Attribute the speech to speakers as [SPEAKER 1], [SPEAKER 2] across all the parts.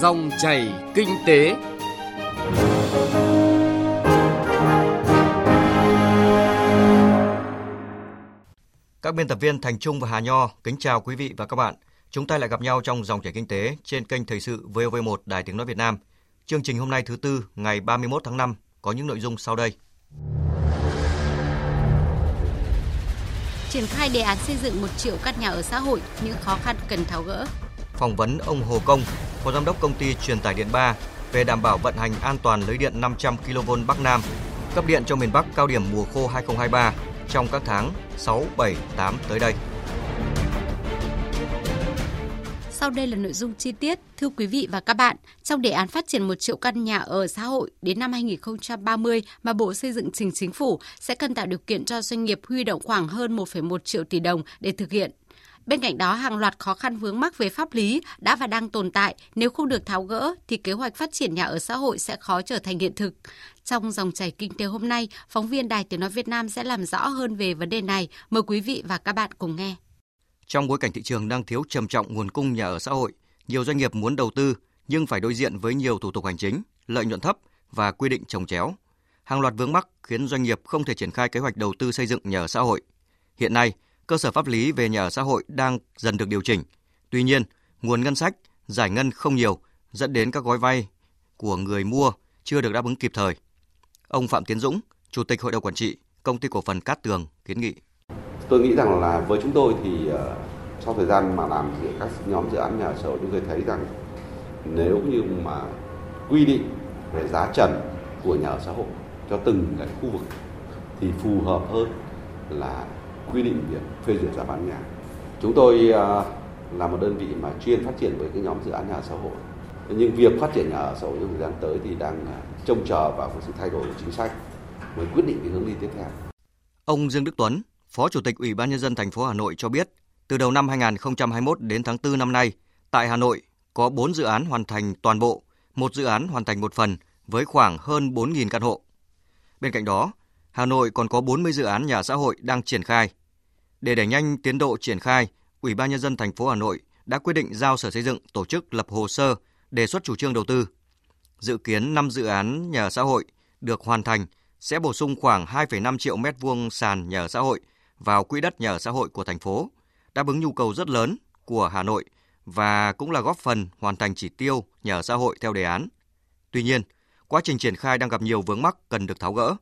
[SPEAKER 1] Dòng chảy kinh tế.
[SPEAKER 2] Các biên tập viên Thành Trung và Hà Nho kính chào quý vị và các bạn. Chúng ta lại gặp nhau trong dòng chảy kinh tế trên kênh Thời sự VOV1 Đài Tiếng nói Việt Nam. Chương trình hôm nay thứ tư ngày 31 tháng 5 có những nội dung sau đây.
[SPEAKER 3] Triển khai đề án xây dựng 1 triệu căn nhà ở xã hội, những khó khăn cần tháo gỡ.
[SPEAKER 2] Phỏng vấn ông Hồ Công, Phó Giám đốc Công ty Truyền tải điện 3 về đảm bảo vận hành an toàn lưới điện 500 kV Bắc Nam, cấp điện cho miền Bắc cao điểm mùa khô 2023 trong các tháng 6, 7, 8 tới đây.
[SPEAKER 3] Sau đây là nội dung chi tiết. Thưa quý vị và các bạn, trong đề án phát triển 1 triệu căn nhà ở xã hội đến năm 2030 mà Bộ Xây dựng trình chính phủ sẽ cần tạo điều kiện cho doanh nghiệp huy động khoảng hơn 1,1 triệu tỷ đồng để thực hiện. Bên cạnh đó, hàng loạt khó khăn vướng mắc về pháp lý đã và đang tồn tại. Nếu không được tháo gỡ, thì kế hoạch phát triển nhà ở xã hội sẽ khó trở thành hiện thực. Trong dòng chảy kinh tế hôm nay, phóng viên Đài Tiếng Nói Việt Nam sẽ làm rõ hơn về vấn đề này. Mời quý vị và các bạn cùng nghe.
[SPEAKER 2] Trong bối cảnh thị trường đang thiếu trầm trọng nguồn cung nhà ở xã hội, nhiều doanh nghiệp muốn đầu tư nhưng phải đối diện với nhiều thủ tục hành chính, lợi nhuận thấp và quy định trồng chéo. Hàng loạt vướng mắc khiến doanh nghiệp không thể triển khai kế hoạch đầu tư xây dựng nhà ở xã hội. Hiện nay, cơ sở pháp lý về nhà ở xã hội đang dần được điều chỉnh. Tuy nhiên, nguồn ngân sách, giải ngân không nhiều, dẫn đến các gói vay của người mua chưa được đáp ứng kịp thời. Ông Phạm Tiến Dũng, Chủ tịch Hội đồng Quản trị, Công ty Cổ phần Cát Tường kiến nghị.
[SPEAKER 4] Tôi nghĩ rằng là với chúng tôi thì ờ, sau thời gian mà làm giữa các nhóm dự án nhà ở xã hội chúng tôi thấy rằng nếu như mà quy định về giá trần của nhà ở xã hội cho từng cái khu vực thì phù hợp hơn là quy định việc phê duyệt giá bán nhà. Chúng tôi à, là một đơn vị mà chuyên phát triển với cái nhóm dự án nhà xã hội. Nhưng việc phát triển nhà ở xã hội trong thời gian tới thì đang à, trông chờ vào sự thay đổi của chính sách mới quyết định cái hướng đi tiếp theo.
[SPEAKER 2] Ông Dương Đức Tuấn, Phó Chủ tịch Ủy ban nhân dân thành phố Hà Nội cho biết, từ đầu năm 2021 đến tháng 4 năm nay, tại Hà Nội có 4 dự án hoàn thành toàn bộ, một dự án hoàn thành một phần với khoảng hơn 4.000 căn hộ. Bên cạnh đó, Hà Nội còn có 40 dự án nhà xã hội đang triển khai. Để đẩy nhanh tiến độ triển khai, Ủy ban nhân dân thành phố Hà Nội đã quyết định giao Sở Xây dựng tổ chức lập hồ sơ đề xuất chủ trương đầu tư. Dự kiến 5 dự án nhà xã hội được hoàn thành sẽ bổ sung khoảng 2,5 triệu mét vuông sàn nhà ở xã hội vào quỹ đất nhà ở xã hội của thành phố, đáp ứng nhu cầu rất lớn của Hà Nội và cũng là góp phần hoàn thành chỉ tiêu nhà ở xã hội theo đề án. Tuy nhiên, quá trình triển khai đang gặp nhiều vướng mắc cần được tháo gỡ.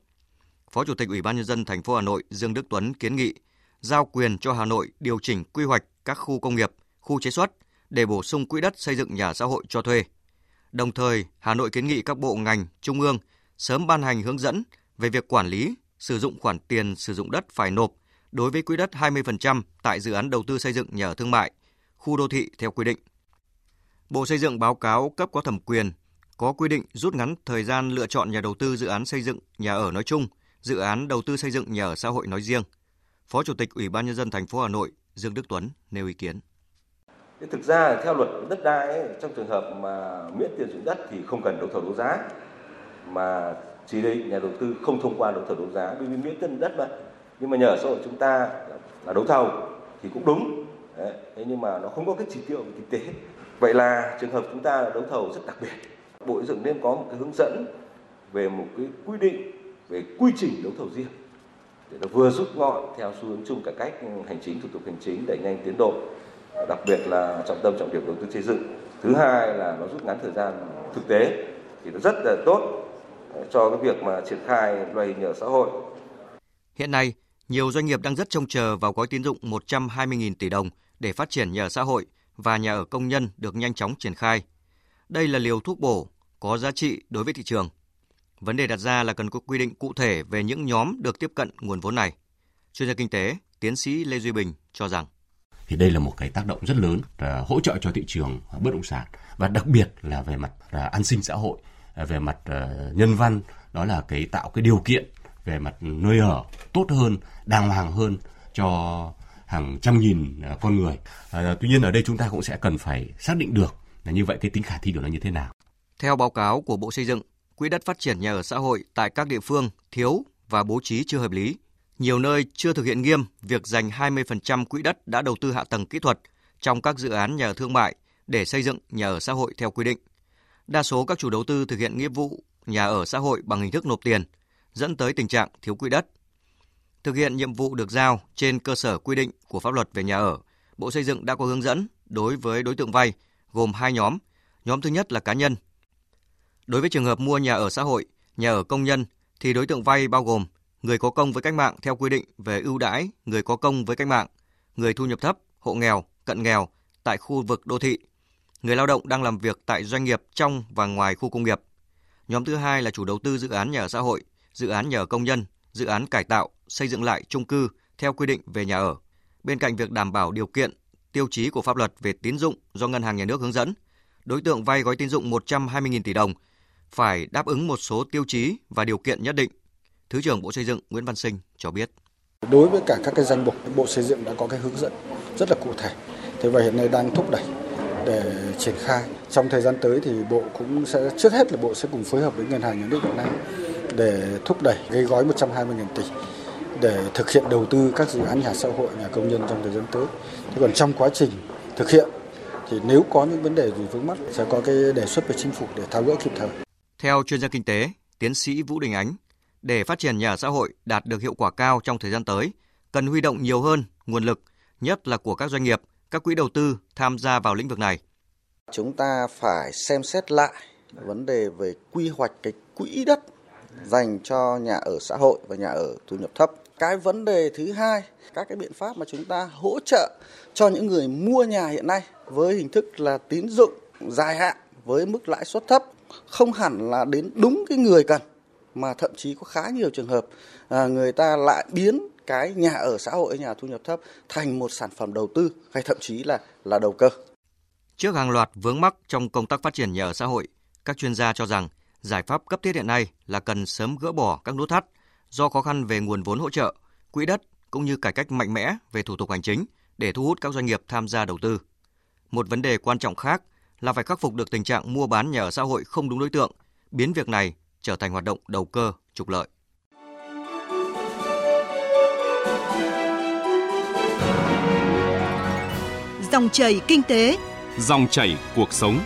[SPEAKER 2] Phó Chủ tịch Ủy ban nhân dân thành phố Hà Nội Dương Đức Tuấn kiến nghị giao quyền cho Hà Nội điều chỉnh quy hoạch các khu công nghiệp, khu chế xuất để bổ sung quỹ đất xây dựng nhà xã hội cho thuê. Đồng thời, Hà Nội kiến nghị các bộ ngành, trung ương sớm ban hành hướng dẫn về việc quản lý, sử dụng khoản tiền sử dụng đất phải nộp đối với quỹ đất 20% tại dự án đầu tư xây dựng nhà ở thương mại, khu đô thị theo quy định. Bộ Xây dựng báo cáo cấp có thẩm quyền có quy định rút ngắn thời gian lựa chọn nhà đầu tư dự án xây dựng nhà ở nói chung, dự án đầu tư xây dựng nhà ở xã hội nói riêng. Phó Chủ tịch Ủy ban nhân dân thành phố Hà Nội Dương Đức Tuấn nêu ý kiến.
[SPEAKER 5] Thực ra theo luật đất đai ấy, trong trường hợp mà miễn tiền sử đất thì không cần đấu thầu đấu giá mà chỉ định nhà đầu tư không thông qua đấu thầu đấu giá bởi vì miễn tiền đất mà nhưng mà nhờ xã hội chúng ta là đấu thầu thì cũng đúng Đấy. thế nhưng mà nó không có cái chỉ tiêu về kinh tế vậy là trường hợp chúng ta là đấu thầu rất đặc biệt bộ xây dựng nên có một cái hướng dẫn về một cái quy định về quy trình đấu thầu riêng để nó vừa rút gọn theo xu hướng chung cải cách hành chính thủ tục hành chính đẩy nhanh tiến độ đặc biệt là trọng tâm trọng điểm đầu tư xây dựng thứ hai là nó rút ngắn thời gian thực tế thì nó rất là tốt ờ, cho cái việc mà triển khai loại hình nhà xã hội
[SPEAKER 2] Hiện nay, nhiều doanh nghiệp đang rất trông chờ vào gói tín dụng 120.000 tỷ đồng để phát triển nhà ở xã hội và nhà ở công nhân được nhanh chóng triển khai. Đây là liều thuốc bổ có giá trị đối với thị trường. Vấn đề đặt ra là cần có quy định cụ thể về những nhóm được tiếp cận nguồn vốn này. Chuyên gia kinh tế, tiến sĩ Lê Duy Bình cho rằng
[SPEAKER 6] thì đây là một cái tác động rất lớn là hỗ trợ cho thị trường bất động sản và đặc biệt là về mặt là an sinh xã hội về mặt nhân văn đó là cái tạo cái điều kiện về mặt nơi ở tốt hơn, đàng hoàng hơn cho hàng trăm nghìn à, con người. À, tuy nhiên ở đây chúng ta cũng sẽ cần phải xác định được là như vậy cái tính khả thi của nó như thế nào.
[SPEAKER 2] Theo báo cáo của Bộ Xây dựng, quỹ đất phát triển nhà ở xã hội tại các địa phương thiếu và bố trí chưa hợp lý. Nhiều nơi chưa thực hiện nghiêm việc dành 20% quỹ đất đã đầu tư hạ tầng kỹ thuật trong các dự án nhà ở thương mại để xây dựng nhà ở xã hội theo quy định. Đa số các chủ đầu tư thực hiện nghĩa vụ nhà ở xã hội bằng hình thức nộp tiền, dẫn tới tình trạng thiếu quỹ đất. Thực hiện nhiệm vụ được giao trên cơ sở quy định của pháp luật về nhà ở, Bộ Xây dựng đã có hướng dẫn đối với đối tượng vay gồm hai nhóm. Nhóm thứ nhất là cá nhân. Đối với trường hợp mua nhà ở xã hội, nhà ở công nhân thì đối tượng vay bao gồm người có công với cách mạng theo quy định về ưu đãi người có công với cách mạng, người thu nhập thấp, hộ nghèo, cận nghèo tại khu vực đô thị, người lao động đang làm việc tại doanh nghiệp trong và ngoài khu công nghiệp. Nhóm thứ hai là chủ đầu tư dự án nhà ở xã hội, dự án nhà ở công nhân, dự án cải tạo, xây dựng lại chung cư theo quy định về nhà ở. Bên cạnh việc đảm bảo điều kiện, tiêu chí của pháp luật về tín dụng do Ngân hàng Nhà nước hướng dẫn, đối tượng vay gói tín dụng 120.000 tỷ đồng phải đáp ứng một số tiêu chí và điều kiện nhất định. Thứ trưởng Bộ Xây dựng Nguyễn Văn Sinh cho biết.
[SPEAKER 7] Đối với cả các cái danh mục, Bộ Xây dựng đã có cái hướng dẫn rất là cụ thể. Thế và hiện nay đang thúc đẩy để triển khai. Trong thời gian tới thì Bộ cũng sẽ trước hết là Bộ sẽ cùng phối hợp với Ngân hàng Nhà nước Việt Nam để thúc đẩy cái gói 120.000 tỷ để thực hiện đầu tư các dự án nhà xã hội, nhà công nhân trong thời gian tới. Thế còn trong quá trình thực hiện thì nếu có những vấn đề gì vướng mắt sẽ có cái đề xuất với chính phủ để tháo gỡ kịp thời.
[SPEAKER 2] Theo chuyên gia kinh tế, tiến sĩ Vũ Đình Ánh, để phát triển nhà xã hội đạt được hiệu quả cao trong thời gian tới, cần huy động nhiều hơn nguồn lực, nhất là của các doanh nghiệp, các quỹ đầu tư tham gia vào lĩnh vực này.
[SPEAKER 8] Chúng ta phải xem xét lại vấn đề về quy hoạch cái quỹ đất dành cho nhà ở xã hội và nhà ở thu nhập thấp. Cái vấn đề thứ hai, các cái biện pháp mà chúng ta hỗ trợ cho những người mua nhà hiện nay với hình thức là tín dụng dài hạn với mức lãi suất thấp không hẳn là đến đúng cái người cần mà thậm chí có khá nhiều trường hợp à, người ta lại biến cái nhà ở xã hội nhà thu nhập thấp thành một sản phẩm đầu tư hay thậm chí là là đầu cơ.
[SPEAKER 2] Trước hàng loạt vướng mắc trong công tác phát triển nhà ở xã hội, các chuyên gia cho rằng giải pháp cấp thiết hiện nay là cần sớm gỡ bỏ các nút thắt do khó khăn về nguồn vốn hỗ trợ, quỹ đất cũng như cải cách mạnh mẽ về thủ tục hành chính để thu hút các doanh nghiệp tham gia đầu tư. Một vấn đề quan trọng khác là phải khắc phục được tình trạng mua bán nhà ở xã hội không đúng đối tượng, biến việc này trở thành hoạt động đầu cơ, trục lợi.
[SPEAKER 9] Dòng chảy kinh tế,
[SPEAKER 10] dòng chảy cuộc sống.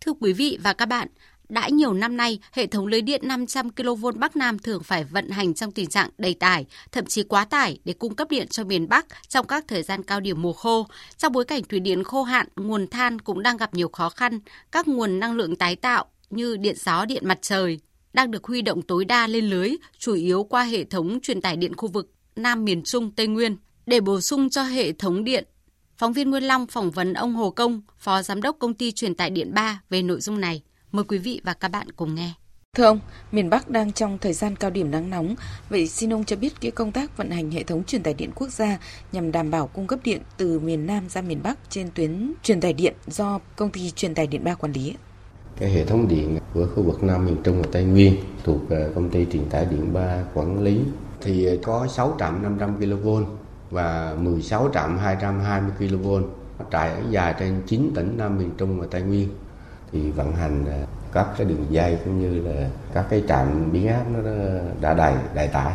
[SPEAKER 3] Thưa quý vị và các bạn, đã nhiều năm nay, hệ thống lưới điện 500 kV Bắc Nam thường phải vận hành trong tình trạng đầy tải, thậm chí quá tải để cung cấp điện cho miền Bắc trong các thời gian cao điểm mùa khô. Trong bối cảnh thủy điện khô hạn, nguồn than cũng đang gặp nhiều khó khăn, các nguồn năng lượng tái tạo như điện gió, điện mặt trời đang được huy động tối đa lên lưới, chủ yếu qua hệ thống truyền tải điện khu vực Nam miền Trung, Tây Nguyên để bổ sung cho hệ thống điện Phóng viên Nguyên Long phỏng vấn ông Hồ Công, Phó Giám đốc Công ty Truyền tải Điện 3 về nội dung này. Mời quý vị và các bạn cùng nghe.
[SPEAKER 11] Thưa ông, miền Bắc đang trong thời gian cao điểm nắng nóng. Vậy xin ông cho biết cái công tác vận hành hệ thống truyền tải điện quốc gia nhằm đảm bảo cung cấp điện từ miền Nam ra miền Bắc trên tuyến truyền tải điện do công ty truyền tải điện 3 quản lý.
[SPEAKER 12] Cái hệ thống điện của khu vực Nam miền Trung và Tây Nguyên thuộc ờ, công ty truyền tải điện 3 quản lý thì có 6 trạm 500 kV và 16 trạm 220 kV trải dài trên 9 tỉnh Nam miền Trung và Tây Nguyên thì vận hành à, các cái đường dây cũng như là các cái trạm biến áp nó đã đầy đầy tải.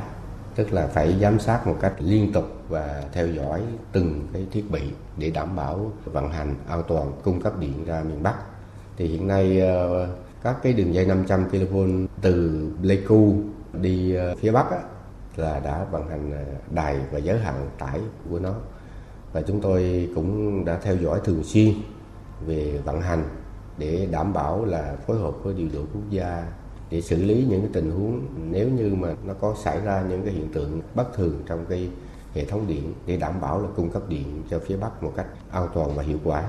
[SPEAKER 12] Tức là phải giám sát một cách liên tục và theo dõi từng cái thiết bị để đảm bảo vận hành an toàn cung cấp điện ra miền Bắc. Thì hiện nay ờ, các cái đường dây 500 kV từ Pleiku đi ờ, phía Bắc á, là đã vận hành ờ, đài và giới hạn tải của nó. Và chúng tôi cũng đã theo dõi thường xuyên về vận hành để đảm bảo là phối hợp với điều độ quốc gia để xử lý những cái tình huống nếu như mà nó có xảy ra những cái hiện tượng bất thường trong cái hệ thống điện để đảm bảo là cung cấp điện cho phía Bắc một cách an toàn và hiệu quả.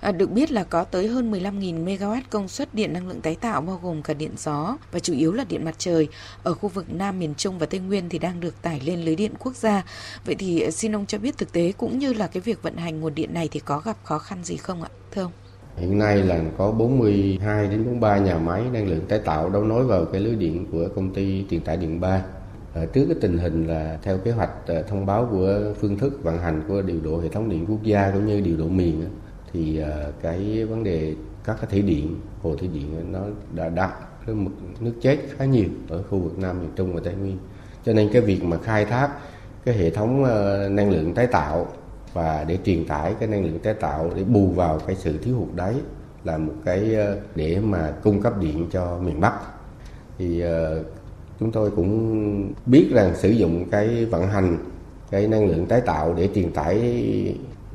[SPEAKER 11] À, được biết là có tới hơn 15.000 MW công suất điện năng lượng tái tạo bao gồm cả điện gió và chủ yếu là điện mặt trời ở khu vực Nam miền Trung và Tây Nguyên thì đang được tải lên lưới điện quốc gia. Vậy thì ờ, xin ông cho biết thực tế cũng như là cái việc vận hành nguồn điện này thì có gặp khó khăn gì không ạ? Thưa ông.
[SPEAKER 12] Hiện nay là có 42 đến 43 nhà máy năng lượng tái tạo đấu nối vào cái lưới điện của công ty truyền tải điện 3. À, ờ, trước cái tình hình là theo kế hoạch ờ, thông báo của phương thức vận hành của điều độ hệ thống điện quốc gia cũng như điều độ miền thì ờ, cái vấn đề các cái thủy điện hồ thủy điện nó đã đạt cái mực nước chết khá nhiều ở khu vực Nam miền Trung và Tây Nguyên cho nên cái việc mà khai thác cái hệ thống năng lượng tái tạo và để truyền tải cái năng lượng tái tạo để bù vào cái sự thiếu hụt đấy là một cái ờ, để mà cung cấp điện cho miền Bắc. Thì ờ, chúng tôi cũng biết rằng sử dụng cái vận hành cái năng lượng tái tạo để truyền tải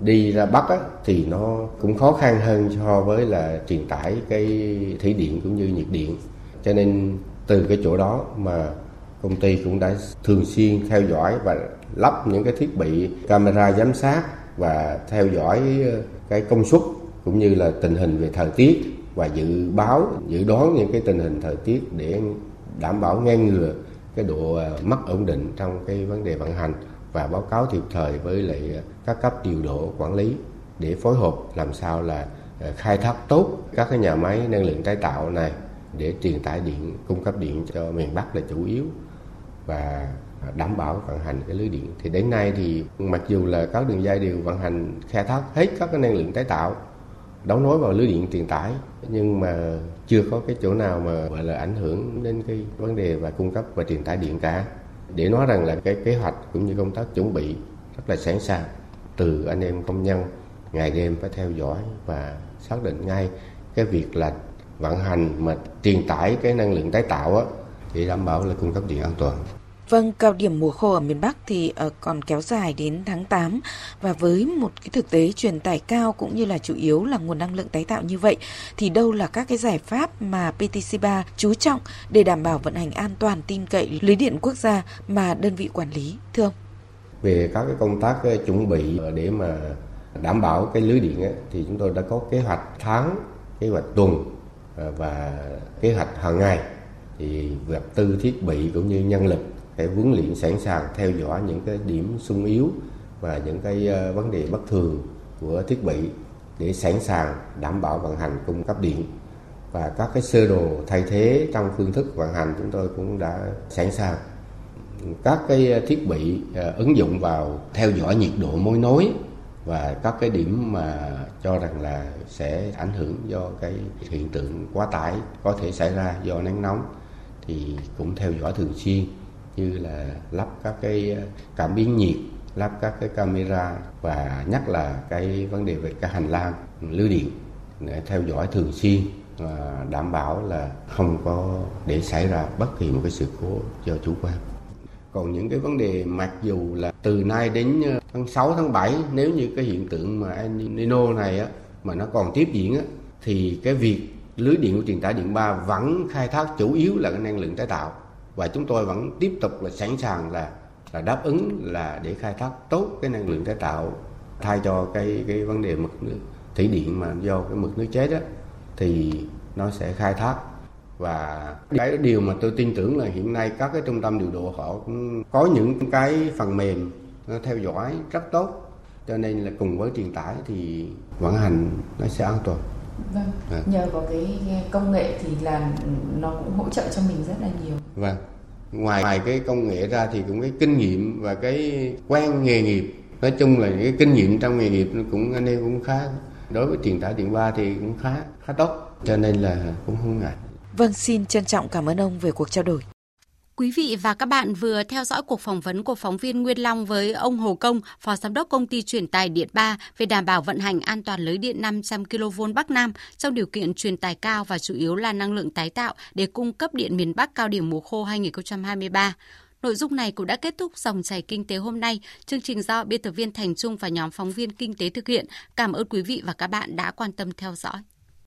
[SPEAKER 12] đi ra Bắc á, thì nó cũng khó khăn hơn so với là truyền tải cái thủy điện cũng như nhiệt điện. Cho nên từ cái chỗ đó mà công ty cũng đã thường xuyên theo dõi và lắp những cái thiết bị camera giám sát và theo dõi ờ, cái công suất cũng như là tình hình về thời tiết và dự báo, dự đoán những cái tình hình thời tiết để đảm bảo ngăn ngừa cái độ ờ, mất ổn định trong cái vấn đề vận hành và báo cáo kịp thời với lại các cấp điều độ quản lý để phối hợp làm sao là ờ, khai thác tốt các cái nhà máy năng lượng tái tạo này để truyền tải điện, cung cấp điện cho miền Bắc là chủ yếu. Và À, đảm bảo vận hành cái lưới điện thì đến nay thì mặc dù là các đường dây đều vận hành khai thác hết các cái năng lượng tái tạo, đấu nối vào lưới điện truyền tải, nhưng mà chưa có cái chỗ nào mà gọi là ảnh hưởng đến cái vấn đề và cung cấp và truyền tải điện cả để nói rằng là cái kế hoạch cũng như công tác chuẩn bị rất là sẵn sàng từ anh em công nhân, ngày đêm phải theo dõi và xác định ngay cái việc là vận hành mà truyền tải cái năng lượng tái tạo á, để đảm bảo là cung cấp điện an toàn.
[SPEAKER 11] Vâng, cao điểm mùa khô ở miền Bắc thì ờ, còn kéo dài đến tháng 8 và với một cái thực tế truyền tải cao cũng như là chủ yếu là nguồn năng lượng tái tạo như vậy thì đâu là các cái giải pháp mà PTC3 chú trọng để đảm bảo vận hành an toàn tin cậy lưới điện quốc gia mà đơn vị quản lý thưa ông?
[SPEAKER 12] Về các cái công tác ờ, chuẩn bị để mà đảm bảo cái lưới điện ấy, thì chúng tôi đã có kế hoạch tháng, kế hoạch tuần ờ, và kế hoạch hàng ngày thì việc tư thiết bị cũng như nhân lực để huấn luyện sẵn sàng theo dõi những cái điểm sung yếu và những cái ờ, vấn đề bất thường của thiết bị để sẵn sàng đảm bảo vận hành cung cấp điện. Và các cái sơ đồ thay thế trong phương thức vận hành chúng tôi cũng đã sẵn sàng. Các cái thiết bị ờ, ứng dụng vào theo dõi nhiệt độ mối nối và các cái điểm mà cho rằng là sẽ ảnh hưởng do cái hiện tượng quá tải có thể xảy ra do nắng nóng thì cũng theo dõi thường xuyên như là lắp các cái cảm biến nhiệt, lắp các cái camera và nhắc là cái vấn đề về cái hành lang lưới điện để theo dõi thường xuyên và đảm bảo là không có để xảy ra bất kỳ một cái sự cố do chủ quan. Còn những cái vấn đề mặc dù là từ nay đến ờ, tháng 6 tháng 7 nếu như cái hiện tượng mà El Nino này á, mà nó còn tiếp diễn á, thì cái việc lưới điện của truyền tải điện 3 vẫn khai thác chủ yếu là cái năng lượng tái tạo và chúng tôi vẫn tiếp tục là sẵn sàng là là đáp ứng, là để khai thác tốt cái năng lượng tái tạo, thay cho cái cái vấn đề mực nước, thủy điện mà do cái mực nước chết đó thì nó sẽ khai thác. Và cái điều mà tôi tin tưởng là hiện nay các cái trung tâm điều độ họ cũng có những cái phần mềm nó theo dõi rất tốt. Cho nên là cùng với truyền tải thì vận hành nó sẽ an toàn.
[SPEAKER 11] Vâng, à. nhờ vào cái công nghệ thì làm nó cũng hỗ trợ cho mình rất là nhiều.
[SPEAKER 12] Vâng. Ngoài, ngoài cái công nghệ ra thì cũng cái kinh nghiệm và cái quen nghề nghiệp nói chung là cái kinh nghiệm trong nghề nghiệp cũng anh em cũng khá đối với truyền tải điện ba thì cũng khá khá tốt cho nên là cũng không ngại.
[SPEAKER 11] Vâng, xin trân trọng cảm ơn ông về cuộc trao đổi.
[SPEAKER 3] Quý vị và các bạn vừa theo dõi cuộc phỏng vấn của phóng viên Nguyên Long với ông Hồ Công, Phó Giám đốc Công ty Truyền tài Điện 3 về đảm bảo vận hành an toàn lưới điện 500 kV Bắc Nam trong điều kiện truyền tài cao và chủ yếu là năng lượng tái tạo để cung cấp điện miền Bắc cao điểm mùa khô 2023. Nội dung này cũng đã kết thúc dòng chảy kinh tế hôm nay. Chương trình do biên tập viên Thành Trung và nhóm phóng viên kinh tế thực hiện. Cảm ơn quý vị và các bạn đã quan tâm theo dõi.